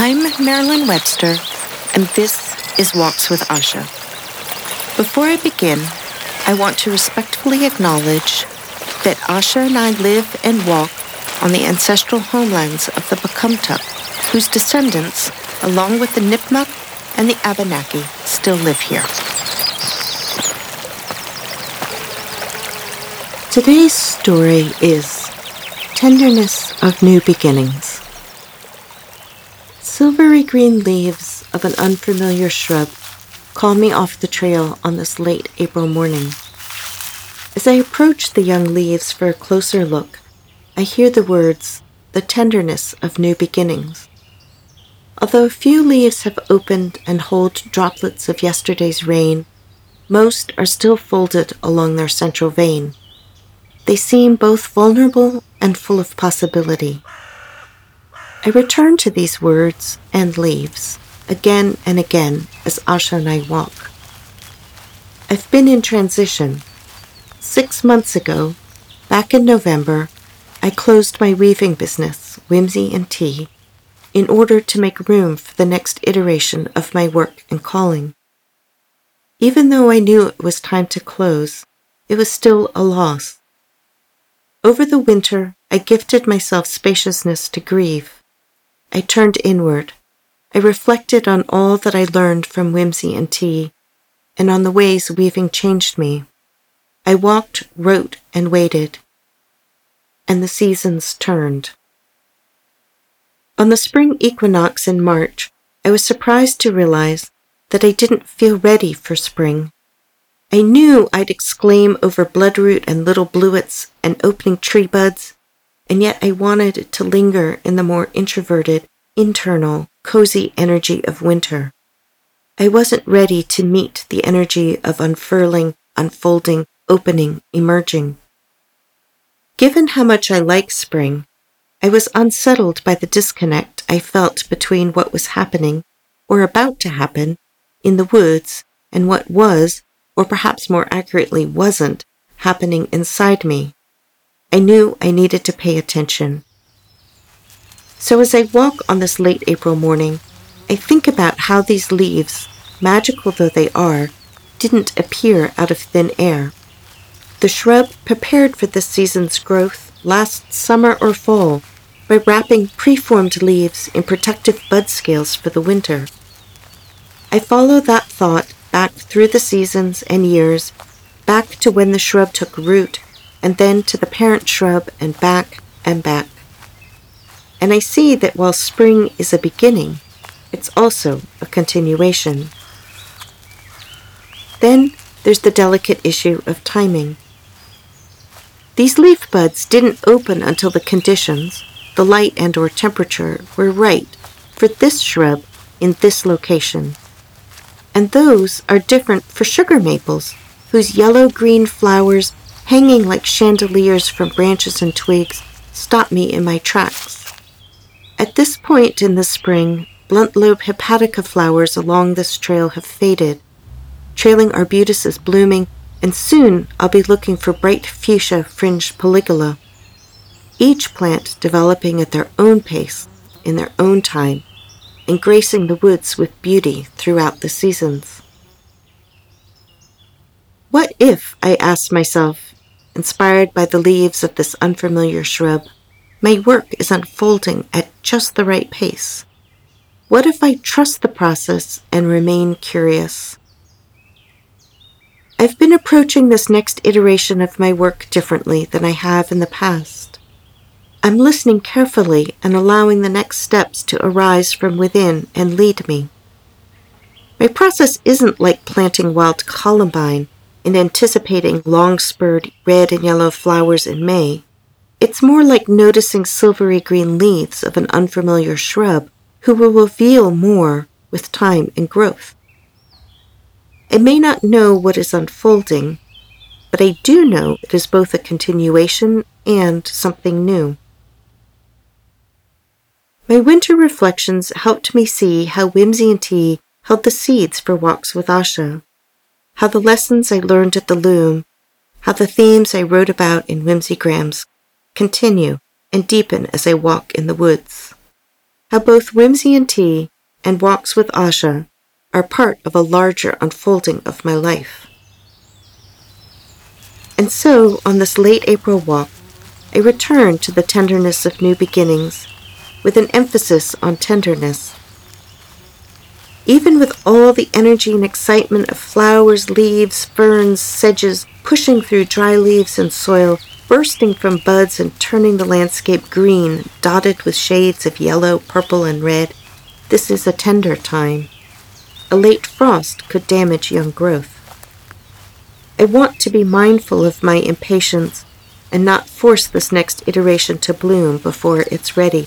I'm Marilyn Webster, and this is Walks with Asha. Before I begin, I want to respectfully acknowledge that Asha and I live and walk on the ancestral homelands of the Pocumtuck, whose descendants, along with the Nipmuc and the Abenaki, still live here. Today's story is Tenderness of New Beginnings. Silvery green leaves of an unfamiliar shrub call me off the trail on this late April morning. As I approach the young leaves for a closer look, I hear the words, the tenderness of new beginnings. Although a few leaves have opened and hold droplets of yesterday's rain, most are still folded along their central vein. They seem both vulnerable and full of possibility. I return to these words and leaves again and again as Asha and I walk. I've been in transition. Six months ago, back in November, I closed my weaving business, Whimsy and Tea, in order to make room for the next iteration of my work and calling. Even though I knew it was time to close, it was still a loss. Over the winter, I gifted myself spaciousness to grieve I turned inward. I reflected on all that I learned from Whimsy and Tea, and on the ways weaving changed me. I walked, wrote, and waited, and the seasons turned. On the spring equinox in March, I was surprised to realize that I didn't feel ready for spring. I knew I'd exclaim over bloodroot and little bluets and opening tree buds and yet I wanted to linger in the more introverted, internal, cozy energy of winter. I wasn't ready to meet the energy of unfurling, unfolding, opening, emerging. Given how much I like spring, I was unsettled by the disconnect I felt between what was happening, or about to happen, in the woods and what was, or perhaps more accurately wasn't, happening inside me. I knew I needed to pay attention. So as I walk on this late April morning, I think about how these leaves, magical though they are, didn't appear out of thin air. The shrub prepared for this season's growth last summer or fall by wrapping preformed leaves in protective bud scales for the winter. I follow that thought back through the seasons and years, back to when the shrub took root and then to the parent shrub and back and back. And I see that while spring is a beginning, it's also a continuation. Then there's the delicate issue of timing. These leaf buds didn't open until the conditions, the light and or temperature, were right for this shrub in this location. And those are different for sugar maples, whose yellow-green flowers hanging like chandeliers from branches and twigs, stop me in my tracks. At this point in the spring, blunt lobe hepatica flowers along this trail have faded. Trailing arbutus is blooming, and soon I'll be looking for bright fuchsia fringed polygala. Each plant developing at their own pace, in their own time, and gracing the woods with beauty throughout the seasons. What if, I ask myself, inspired by the leaves of this unfamiliar shrub, my work is unfolding at just the right pace. What if I trust the process and remain curious? I've been approaching this next iteration of my work differently than I have in the past. I'm listening carefully and allowing the next steps to arise from within and lead me. My process isn't like planting wild columbine in anticipating long spurred red and yellow flowers in May, it's more like noticing silvery green leaves of an unfamiliar shrub who will reveal more with time and growth. I may not know what is unfolding, but I do know it is both a continuation and something new. My winter reflections helped me see how Whimsy and Tea held the seeds for walks with Asha how the lessons I learned at the loom, how the themes I wrote about in Whimsy whimsygrams continue and deepen as I walk in the woods. how both Whimsy and Tea and Walks with Asha are part of a larger unfolding of my life. And so, on this late April walk, I return to the tenderness of new beginnings, with an emphasis on tenderness. Even with all the energy and excitement of flowers, leaves, ferns, sedges pushing through dry leaves and soil, bursting from buds and turning the landscape green, dotted with shades of yellow, purple, and red, this is a tender time. A late frost could damage young growth. I want to be mindful of my impatience and not force this next iteration to bloom before it's ready.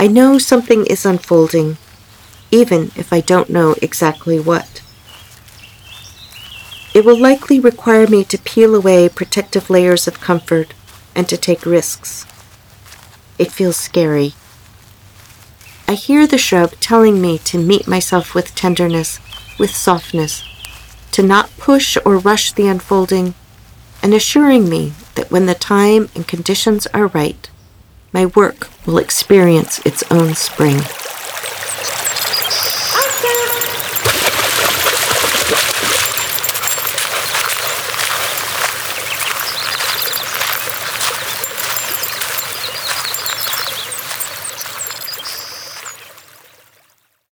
I know something is unfolding, even if I don't know exactly what. It will likely require me to peel away protective layers of comfort and to take risks. It feels scary. I hear the shrub telling me to meet myself with tenderness, with softness, to not push or rush the unfolding, and assuring me that when the time and conditions are right, my work will experience its own spring.